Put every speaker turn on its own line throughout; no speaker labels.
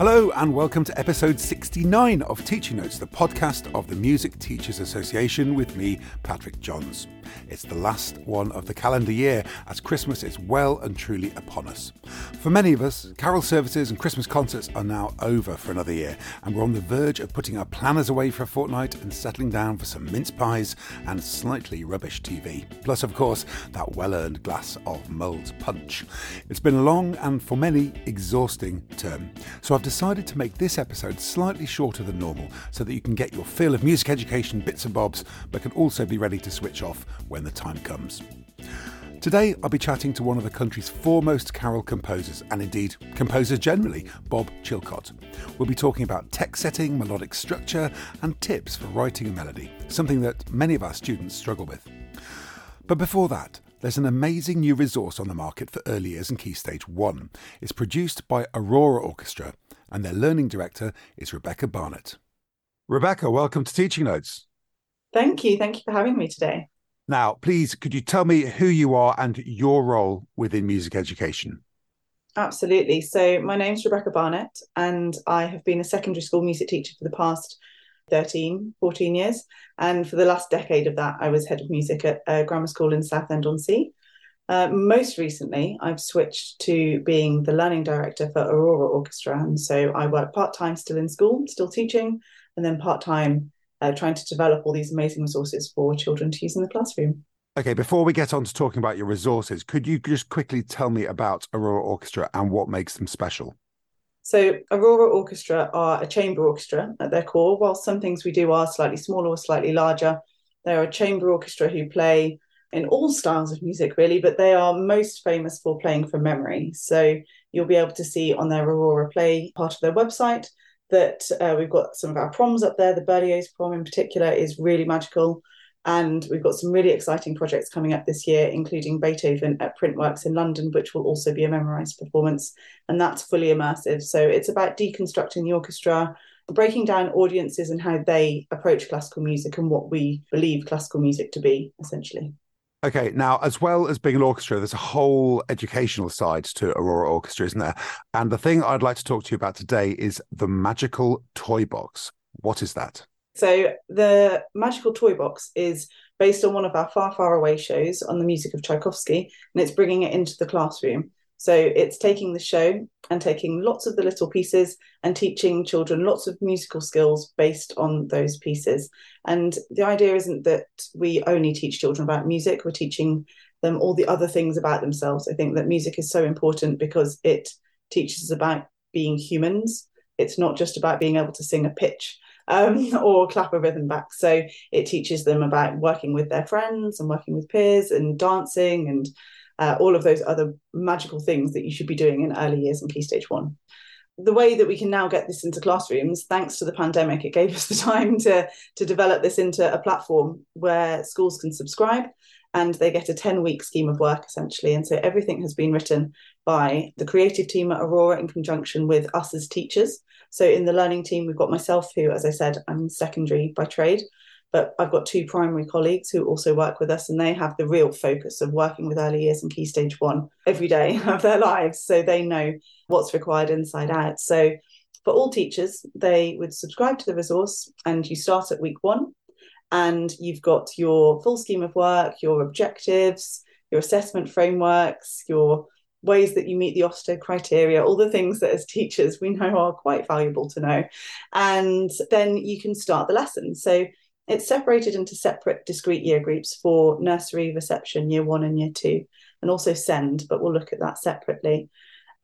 Hello, and welcome to episode 69 of Teaching Notes, the podcast of the Music Teachers Association with me, Patrick Johns. It's the last one of the calendar year as Christmas is well and truly upon us. For many of us, carol services and Christmas concerts are now over for another year, and we're on the verge of putting our planners away for a fortnight and settling down for some mince pies and slightly rubbish TV. Plus, of course, that well earned glass of mulled punch. It's been a long and, for many, exhausting term. So I've decided to make this episode slightly shorter than normal so that you can get your fill of music education bits and bobs, but can also be ready to switch off when the time comes. Today, I'll be chatting to one of the country's foremost carol composers, and indeed composers generally, Bob Chilcott. We'll be talking about text setting, melodic structure, and tips for writing a melody, something that many of our students struggle with. But before that, there's an amazing new resource on the market for early years and Key Stage 1. It's produced by Aurora Orchestra and their learning director is Rebecca Barnett. Rebecca, welcome to Teaching Notes.
Thank you. Thank you for having me today.
Now, please, could you tell me who you are and your role within music education?
Absolutely. So, my name's Rebecca Barnett, and I have been a secondary school music teacher for the past 13, 14 years. And for the last decade of that, I was head of music at a grammar school in Southend on Sea. Uh, most recently, I've switched to being the learning director for Aurora Orchestra. And so I work part time still in school, still teaching, and then part time uh, trying to develop all these amazing resources for children to use in the classroom.
Okay, before we get on to talking about your resources, could you just quickly tell me about Aurora Orchestra and what makes them special?
So, Aurora Orchestra are a chamber orchestra at their core. While some things we do are slightly smaller or slightly larger, they're a chamber orchestra who play in all styles of music, really, but they are most famous for playing from memory. So you'll be able to see on their Aurora Play part of their website that uh, we've got some of our proms up there. The Berlioz prom in particular is really magical. And we've got some really exciting projects coming up this year, including Beethoven at Printworks in London, which will also be a memorized performance. And that's fully immersive. So it's about deconstructing the orchestra, breaking down audiences and how they approach classical music and what we believe classical music to be, essentially.
Okay, now as well as being an orchestra, there's a whole educational side to Aurora Orchestra, isn't there? And the thing I'd like to talk to you about today is the magical toy box. What is that?
So the magical toy box is based on one of our far, far away shows on the music of Tchaikovsky, and it's bringing it into the classroom. So it's taking the show and taking lots of the little pieces and teaching children lots of musical skills based on those pieces. And the idea isn't that we only teach children about music, we're teaching them all the other things about themselves. I think that music is so important because it teaches us about being humans. It's not just about being able to sing a pitch um, or clap a rhythm back. So it teaches them about working with their friends and working with peers and dancing and uh, all of those other magical things that you should be doing in early years in Key Stage 1 the way that we can now get this into classrooms, thanks to the pandemic, it gave us the time to, to develop this into a platform where schools can subscribe and they get a 10 week scheme of work essentially. And so everything has been written by the creative team at Aurora in conjunction with us as teachers. So in the learning team, we've got myself, who, as I said, I'm secondary by trade, but I've got two primary colleagues who also work with us, and they have the real focus of working with early years and key stage one every day of their lives. So they know what's required inside out. So for all teachers, they would subscribe to the resource, and you start at week one, and you've got your full scheme of work, your objectives, your assessment frameworks, your ways that you meet the Ofsted criteria, all the things that as teachers we know are quite valuable to know. And then you can start the lesson. So it's separated into separate discrete year groups for nursery, reception, year one and year two, and also send, but we'll look at that separately.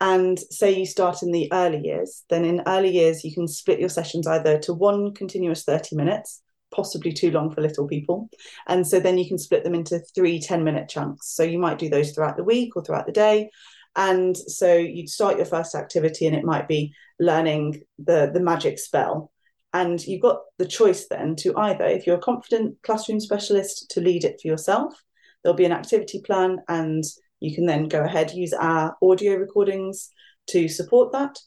And say you start in the early years, then in early years, you can split your sessions either to one continuous 30 minutes, possibly too long for little people. And so then you can split them into three 10 minute chunks. So you might do those throughout the week or throughout the day. And so you'd start your first activity and it might be learning the, the magic spell and you've got the choice then to either, if you're a confident classroom specialist, to lead it for yourself. There'll be an activity plan, and you can then go ahead, use our audio recordings to support that.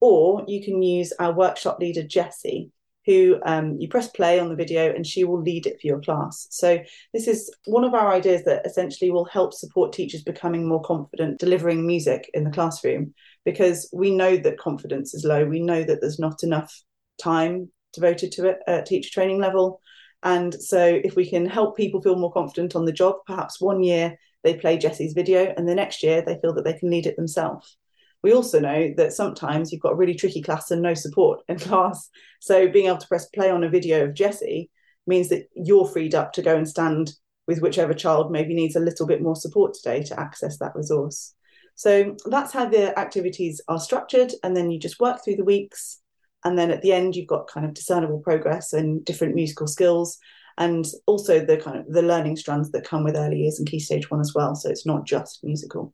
Or you can use our workshop leader, Jessie, who um, you press play on the video and she will lead it for your class. So, this is one of our ideas that essentially will help support teachers becoming more confident delivering music in the classroom because we know that confidence is low. We know that there's not enough time devoted to it at teacher training level. And so, if we can help people feel more confident on the job, perhaps one year they play Jessie's video, and the next year they feel that they can lead it themselves. We also know that sometimes you've got a really tricky class and no support in class. So, being able to press play on a video of Jessie means that you're freed up to go and stand with whichever child maybe needs a little bit more support today to access that resource. So that's how the activities are structured. And then you just work through the weeks. And then at the end, you've got kind of discernible progress and different musical skills and also the kind of the learning strands that come with early years and key stage one as well. So it's not just musical.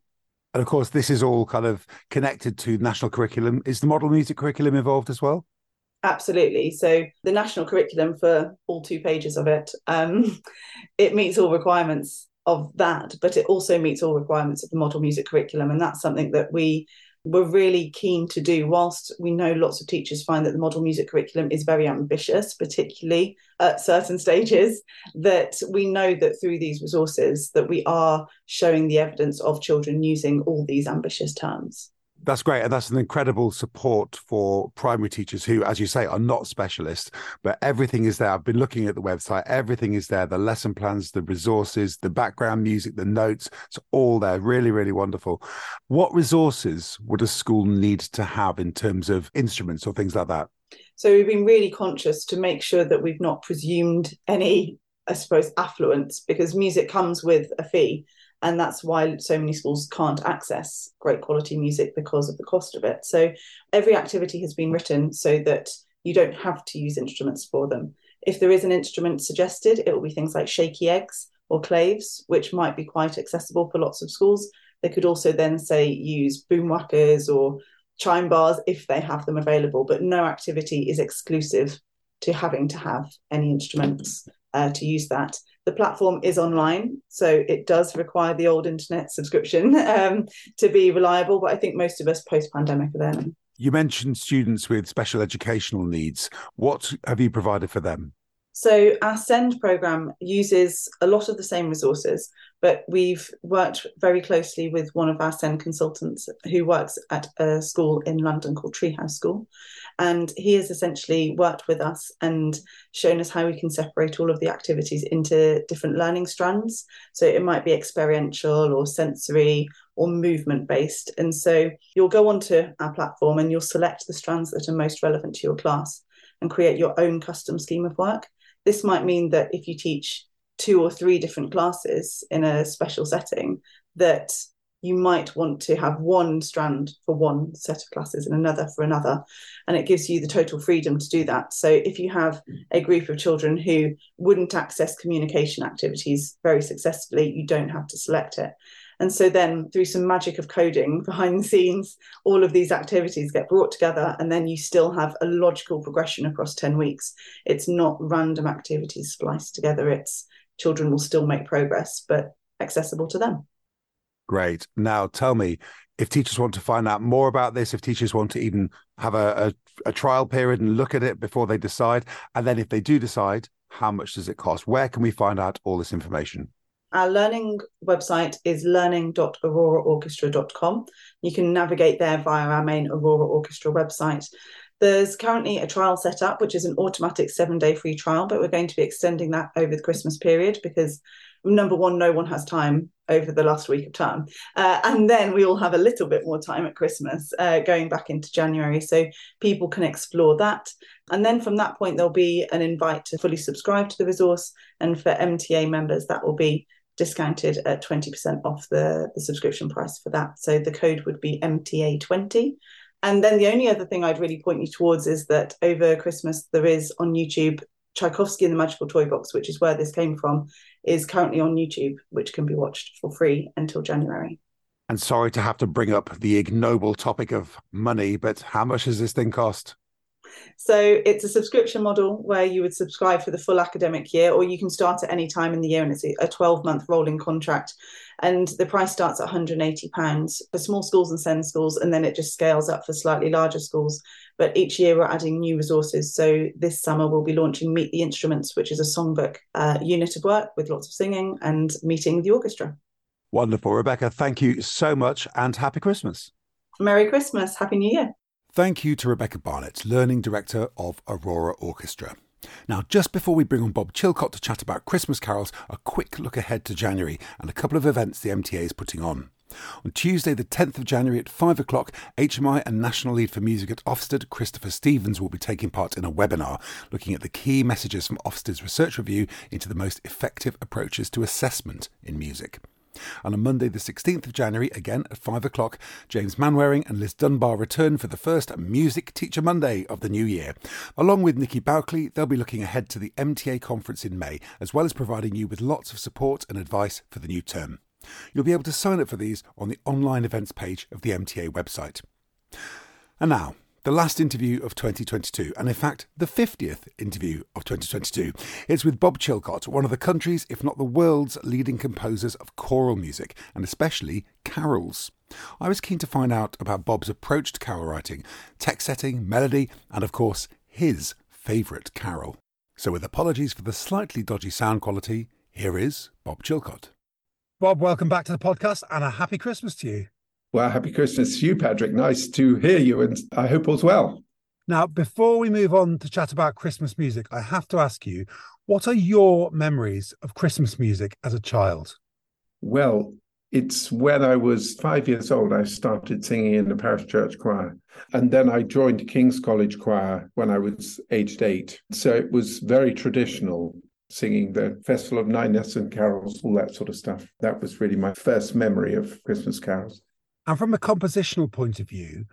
And of course, this is all kind of connected to national curriculum. Is the model music curriculum involved as well?
Absolutely. So the national curriculum for all two pages of it, um, it meets all requirements of that, but it also meets all requirements of the model music curriculum. And that's something that we were really keen to do. Whilst we know lots of teachers find that the model music curriculum is very ambitious, particularly at certain stages, that we know that through these resources that we are showing the evidence of children using all these ambitious terms.
That's great. And that's an incredible support for primary teachers who, as you say, are not specialists, but everything is there. I've been looking at the website, everything is there the lesson plans, the resources, the background music, the notes. It's all there. Really, really wonderful. What resources would a school need to have in terms of instruments or things like that?
So we've been really conscious to make sure that we've not presumed any, I suppose, affluence because music comes with a fee and that's why so many schools can't access great quality music because of the cost of it. So every activity has been written so that you don't have to use instruments for them. If there is an instrument suggested it will be things like shaky eggs or claves which might be quite accessible for lots of schools. They could also then say use boom whackers or chime bars if they have them available but no activity is exclusive to having to have any instruments uh, to use that the platform is online, so it does require the old internet subscription um, to be reliable. But I think most of us post pandemic are there.
You mentioned students with special educational needs. What have you provided for them?
So our SEND program uses a lot of the same resources, but we've worked very closely with one of our SEND consultants who works at a school in London called Treehouse School. And he has essentially worked with us and shown us how we can separate all of the activities into different learning strands. So it might be experiential or sensory or movement based. And so you'll go onto our platform and you'll select the strands that are most relevant to your class and create your own custom scheme of work. This might mean that if you teach two or three different classes in a special setting, that you might want to have one strand for one set of classes and another for another. And it gives you the total freedom to do that. So if you have a group of children who wouldn't access communication activities very successfully, you don't have to select it. And so then, through some magic of coding behind the scenes, all of these activities get brought together, and then you still have a logical progression across 10 weeks. It's not random activities spliced together, it's children will still make progress, but accessible to them.
Great. Now, tell me if teachers want to find out more about this, if teachers want to even have a, a, a trial period and look at it before they decide, and then if they do decide, how much does it cost? Where can we find out all this information?
Our learning website is learning.auroraorchestra.com. You can navigate there via our main Aurora Orchestra website. There's currently a trial set up, which is an automatic seven day free trial, but we're going to be extending that over the Christmas period because number one, no one has time over the last week of term. Uh, and then we all have a little bit more time at Christmas uh, going back into January. So people can explore that. And then from that point, there'll be an invite to fully subscribe to the resource. And for MTA members, that will be discounted at 20% off the, the subscription price for that. So the code would be MTA20. And then the only other thing I'd really point you towards is that over Christmas, there is on YouTube Tchaikovsky and the Magical Toy Box, which is where this came from, is currently on YouTube, which can be watched for free until January.
And sorry to have to bring up the ignoble topic of money, but how much does this thing cost?
So it's a subscription model where you would subscribe for the full academic year, or you can start at any time in the year, and it's a 12 month rolling contract. And the price starts at £180 for small schools and SEND schools, and then it just scales up for slightly larger schools. But each year we're adding new resources. So this summer we'll be launching Meet the Instruments, which is a songbook uh, unit of work with lots of singing and meeting the orchestra.
Wonderful. Rebecca, thank you so much and happy Christmas.
Merry Christmas. Happy New Year.
Thank you to Rebecca Barnett, Learning Director of Aurora Orchestra. Now, just before we bring on Bob Chilcott to chat about Christmas carols, a quick look ahead to January and a couple of events the MTA is putting on. On Tuesday, the 10th of January at 5 o'clock, HMI and National Lead for Music at Ofsted, Christopher Stevens, will be taking part in a webinar looking at the key messages from Ofsted's research review into the most effective approaches to assessment in music. And on Monday, the 16th of January, again at 5 o'clock, James Manwaring and Liz Dunbar return for the first Music Teacher Monday of the new year. Along with Nikki Bowkley, they'll be looking ahead to the MTA conference in May, as well as providing you with lots of support and advice for the new term. You'll be able to sign up for these on the online events page of the MTA website. And now, the last interview of 2022, and in fact, the 50th interview of 2022. It's with Bob Chilcott, one of the country's, if not the world's, leading composers of choral music, and especially carols. I was keen to find out about Bob's approach to carol writing, text setting, melody, and of course, his favourite carol. So, with apologies for the slightly dodgy sound quality, here is Bob Chilcott. Bob, welcome back to the podcast and a happy Christmas to you.
Well, happy Christmas to you, Patrick. Nice to hear you, and I hope all's well.
Now, before we move on to chat about Christmas music, I have to ask you, what are your memories of Christmas music as a child?
Well, it's when I was five years old, I started singing in the parish church choir. And then I joined King's College Choir when I was aged eight. So it was very traditional singing the Festival of Nine and carols, all that sort of stuff. That was really my first memory of Christmas carols.
And from a compositional point of view,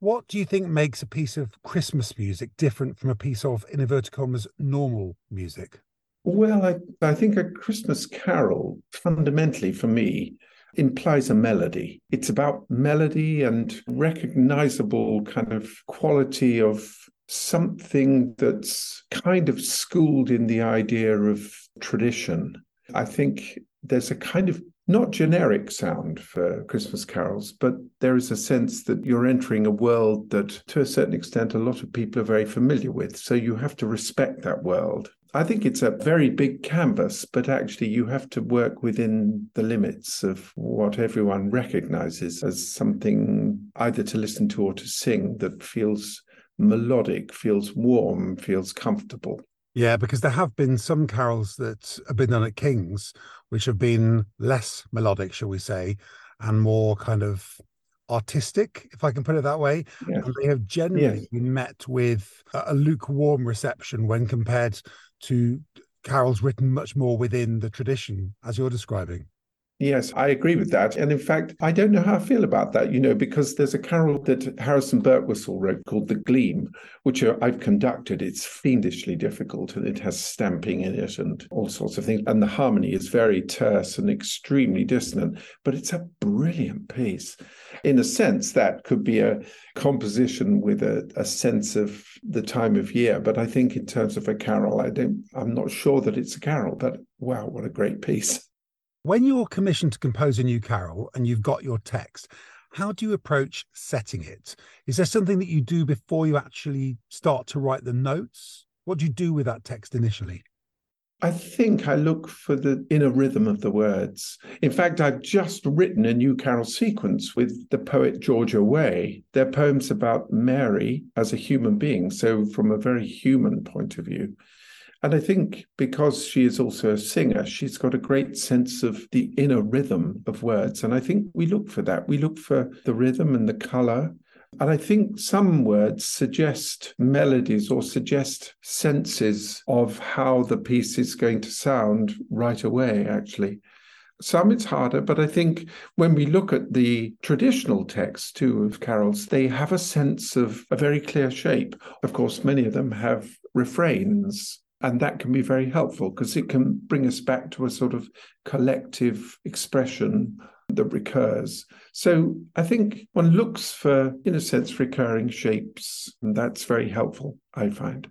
what do you think makes a piece of Christmas music different from a piece of, in inverted commas, normal music?
Well, I, I think a Christmas carol, fundamentally for me, implies a melody. It's about melody and recognizable kind of quality of something that's kind of schooled in the idea of tradition. I think there's a kind of not generic sound for Christmas carols, but there is a sense that you're entering a world that, to a certain extent, a lot of people are very familiar with. So you have to respect that world. I think it's a very big canvas, but actually you have to work within the limits of what everyone recognizes as something either to listen to or to sing that feels melodic, feels warm, feels comfortable.
Yeah, because there have been some carols that have been done at King's, which have been less melodic, shall we say, and more kind of artistic, if I can put it that way. Yeah. And they have generally yeah. been met with a lukewarm reception when compared to carols written much more within the tradition, as you're describing.
Yes, I agree with that. And in fact, I don't know how I feel about that, you know, because there's a carol that Harrison Birtwistle wrote called The Gleam, which uh, I've conducted. It's fiendishly difficult and it has stamping in it and all sorts of things. And the harmony is very terse and extremely dissonant, but it's a brilliant piece. In a sense, that could be a composition with a, a sense of the time of year. But I think in terms of a carol, I don't I'm not sure that it's a carol, but wow, what a great piece.
When you're commissioned to compose a new carol and you've got your text, how do you approach setting it? Is there something that you do before you actually start to write the notes? What do you do with that text initially?
I think I look for the inner rhythm of the words. In fact, I've just written a new carol sequence with the poet Georgia Way. They're poems about Mary as a human being, so from a very human point of view. And I think because she is also a singer, she's got a great sense of the inner rhythm of words. And I think we look for that. We look for the rhythm and the color. And I think some words suggest melodies or suggest senses of how the piece is going to sound right away, actually. Some it's harder, but I think when we look at the traditional texts too of carols, they have a sense of a very clear shape. Of course, many of them have refrains and that can be very helpful because it can bring us back to a sort of collective expression that recurs. So I think one looks for, in a sense, recurring shapes, and that's very helpful, I find.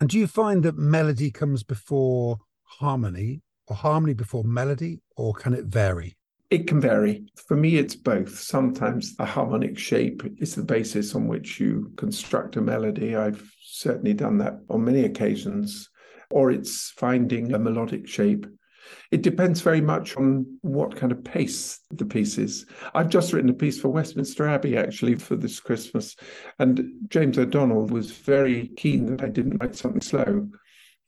And do you find that melody comes before harmony, or harmony before melody, or can it vary?
It can vary. For me, it's both. Sometimes a harmonic shape is the basis on which you construct a melody. I've certainly done that on many occasions or it's finding a melodic shape. It depends very much on what kind of pace the piece is. I've just written a piece for Westminster Abbey actually for this Christmas, and James O'Donnell was very keen that I didn't write something slow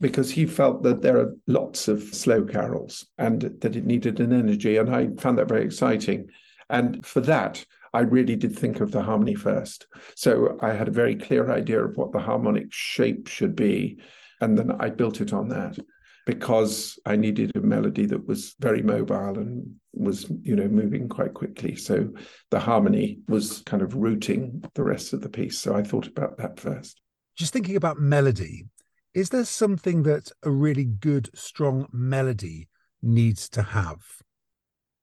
because he felt that there are lots of slow carols and that it needed an energy. And I found that very exciting. And for that, I really did think of the harmony first. So I had a very clear idea of what the harmonic shape should be. And then I built it on that because I needed a melody that was very mobile and was, you know, moving quite quickly. So the harmony was kind of rooting the rest of the piece. So I thought about that first.
Just thinking about melody, is there something that a really good, strong melody needs to have?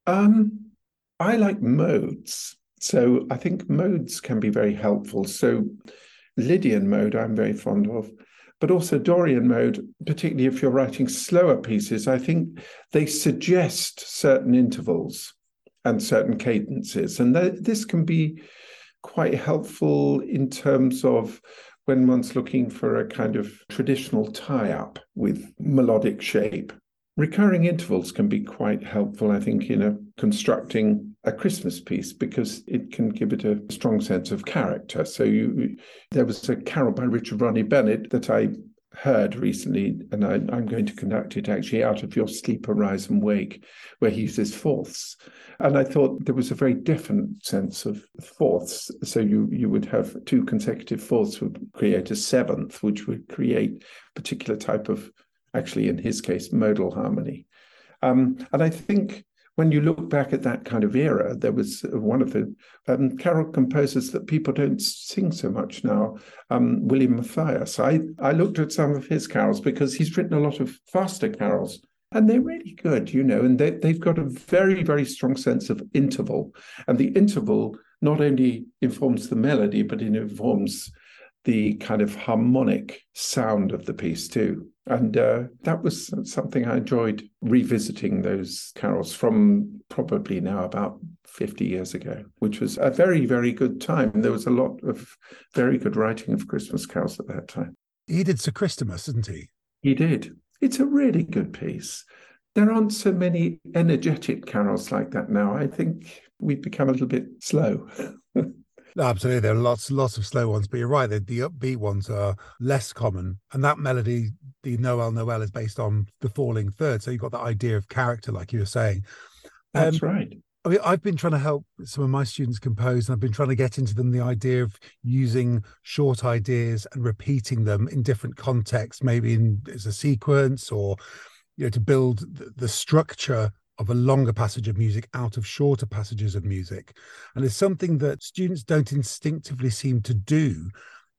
Um, I like modes. So I think modes can be very helpful. So Lydian mode, I'm very fond of, but also Dorian mode, particularly if you're writing slower pieces, I think they suggest certain intervals and certain cadences. And th- this can be quite helpful in terms of when one's looking for a kind of traditional tie up with melodic shape. Recurring intervals can be quite helpful, I think, in a, constructing a Christmas piece because it can give it a strong sense of character. So you, there was a carol by Richard Rodney Bennett that I heard recently, and I, am going to conduct it actually out of Your Sleep, Arise and Wake, where he uses fourths. And I thought there was a very different sense of fourths. So you you would have two consecutive fourths would create a seventh, which would create a particular type of, actually in his case, modal harmony. Um, and I think when you look back at that kind of era, there was one of the um, carol composers that people don't sing so much now, um, William Mathias. I, I looked at some of his carols because he's written a lot of faster carols, and they're really good, you know, and they, they've got a very, very strong sense of interval. And the interval not only informs the melody, but it informs the kind of harmonic sound of the piece too. And uh, that was something I enjoyed revisiting those carols from probably now about 50 years ago, which was a very, very good time. There was a lot of very good writing of Christmas carols at that time.
He did Sir Christmas, didn't he?
He did. It's a really good piece. There aren't so many energetic carols like that now. I think we've become a little bit slow.
Absolutely, there are lots, lots of slow ones, but you're right. The, the upbeat ones are less common, and that melody, the Noel Noel, is based on the falling third. So you've got that idea of character, like you were saying.
That's um, right.
I mean, I've been trying to help some of my students compose, and I've been trying to get into them the idea of using short ideas and repeating them in different contexts, maybe in as a sequence, or you know, to build the, the structure of a longer passage of music out of shorter passages of music. And it's something that students don't instinctively seem to do.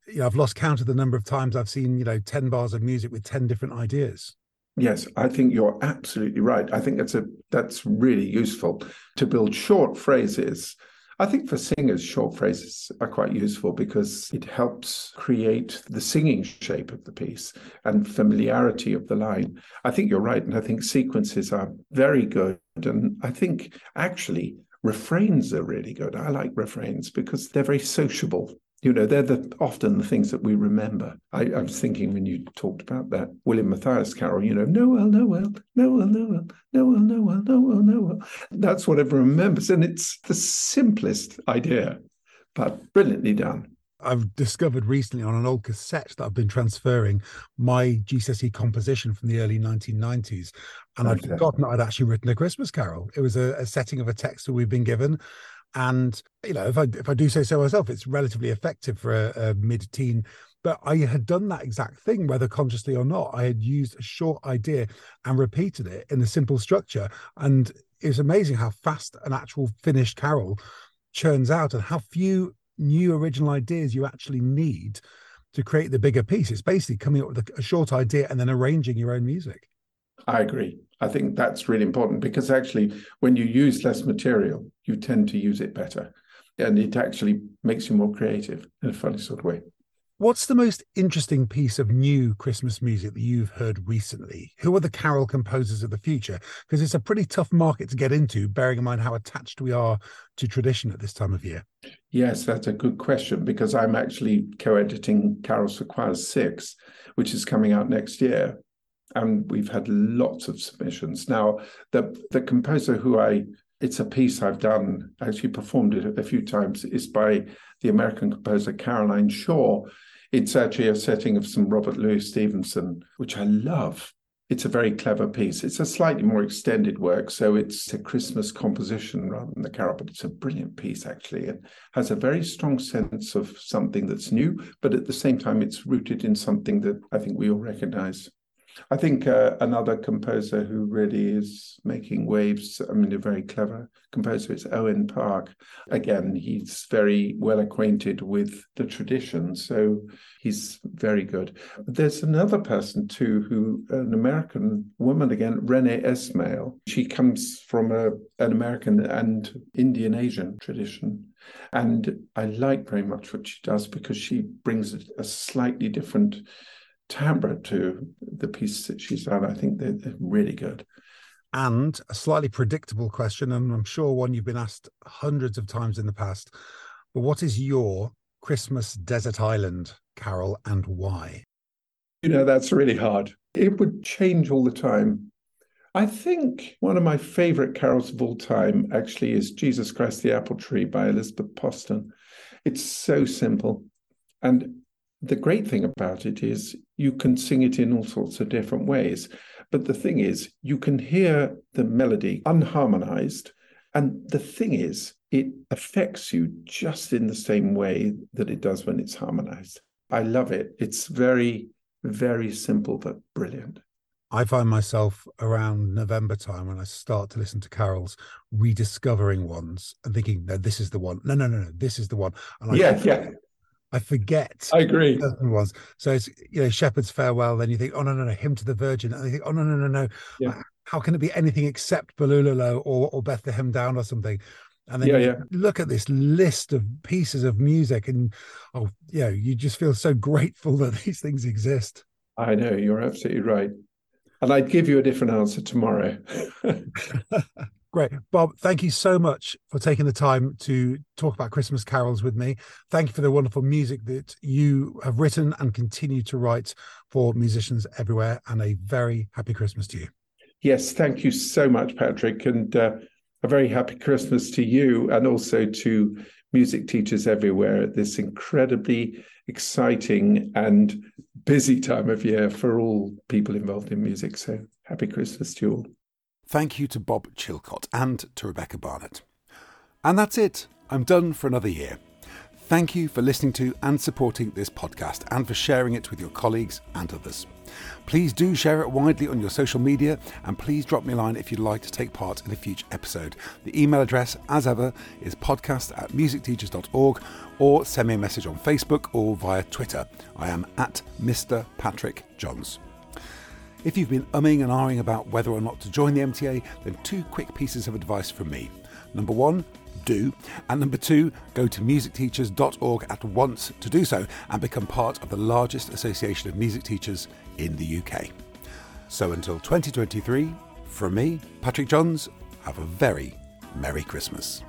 You know, I've lost count of the number of times I've seen, you know, 10 bars of music with 10 different ideas.
Yes, I think you're absolutely right. I think that's a that's really useful to build short phrases I think for singers, short phrases are quite useful because it helps create the singing shape of the piece and familiarity of the line. I think you're right. And I think sequences are very good. And I think actually refrains are really good. I like refrains because they're very sociable you know, they're the, often the things that we remember. I, I, was thinking when you talked about that William Mathias carol, you know, Noel, Noel, Noel, Noel, Noel, Noel, Noel, Noel. That's what everyone remembers. And it's the simplest idea, but brilliantly done.
I've discovered recently on an old cassette that I've been transferring my GCSE composition from the early 1990s. And okay. I'd forgotten I'd actually written a Christmas carol. It was a, a setting of a text that we've been given and you know if i if i do say so myself it's relatively effective for a, a mid-teen. But i had done that exact thing whether consciously or not. I had used a short idea and repeated it in a simple structure. And it's amazing how fast an actual finished carol churns out and how few new original ideas you actually need to create the bigger piece. It's basically coming up with a, a short idea and then arranging your own music.
I agree. I think that's really important because actually, when you use less material, you tend to use it better. And it actually makes you more creative in a funny sort of way.
What's the most interesting piece of new Christmas music that you've heard recently? Who are the carol composers of the future? Because it's a pretty tough market to get into, bearing in mind how attached we are to tradition at this time of year.
Yes, that's a good question because I'm actually co editing Carols for Choirs 6, which is coming out next year. And we've had lots of submissions. Now, the the composer who I it's a piece I've done, actually performed it a few times, is by the American composer Caroline Shaw. It's actually a setting of some Robert Louis Stevenson, which I love. It's a very clever piece. It's a slightly more extended work, so it's a Christmas composition rather than the carol, but it's a brilliant piece actually, It has a very strong sense of something that's new, but at the same time, it's rooted in something that I think we all recognize. I think uh, another composer who really is making waves, I mean, a very clever composer, is Owain Park. Again, he's very well acquainted with the tradition, so he's very good. There's another person too, who an American woman again, Reena Esmail. She comes from a, an American and Indian Asian tradition. And I like very much what she does because she brings a, a slightly different timbre to the pieces that she's done. I think they're, they're really good.
And a slightly predictable question, and I'm sure one you've been asked hundreds of times in the past. But what is your Christmas desert island carol and why?
You know, that's really hard. It would change all the time. I think one of my favorite carols of all time actually is Jesus Christ the Apple Tree by Elizabeth Poston. It's so simple. And the great thing about it is you can sing it in all sorts of different ways. But the thing is, you can hear the melody unharmonized. And the thing is, it affects you just in the same way that it does when it's harmonized. I love it. It's very, very simple, but brilliant.
I find myself around November time when I start to listen to carols, rediscovering ones and thinking, no, this is the one. No, no, no, no, this is the one.
And I yeah, yeah.
I forget.
I agree.
Certain ones. So it's you know Shepherd's Farewell. Then you think, oh no no no, Hymn to the Virgin, and you think, oh no no no no. Yeah. How can it be anything except Balulalow or or Bethlehem Down or something? And then
yeah,
you
yeah.
look at this list of pieces of music, and oh, yeah, you just feel so grateful that these things exist.
I know you're absolutely right, and I'd give you a different answer tomorrow.
Great. Bob, thank you so much for taking the time to talk about Christmas carols with me. Thank you for the wonderful music that you have written and continue to write for musicians everywhere. And a very happy Christmas to you.
Yes, thank you so much, Patrick. And uh, a very happy Christmas to you and also to music teachers everywhere at this incredibly exciting and busy time of year for all people involved in music. So happy Christmas to you all.
Thank you to Bob Chilcott and to Rebecca Barnett. And that's it. I'm done for another year. Thank you for listening to and supporting this podcast and for sharing it with your colleagues and others. Please do share it widely on your social media and please drop me a line if you'd like to take part in a future episode. The email address, as ever, is podcast at musicteachers.org or send me a message on Facebook or via Twitter. I am at Mr. Patrick Johns. If you've been umming and ahhing about whether or not to join the MTA, then two quick pieces of advice from me. Number one, do. And number two, go to musicteachers.org at once to do so and become part of the largest association of music teachers in the UK. So until 2023, from me, Patrick Johns, have a very Merry Christmas.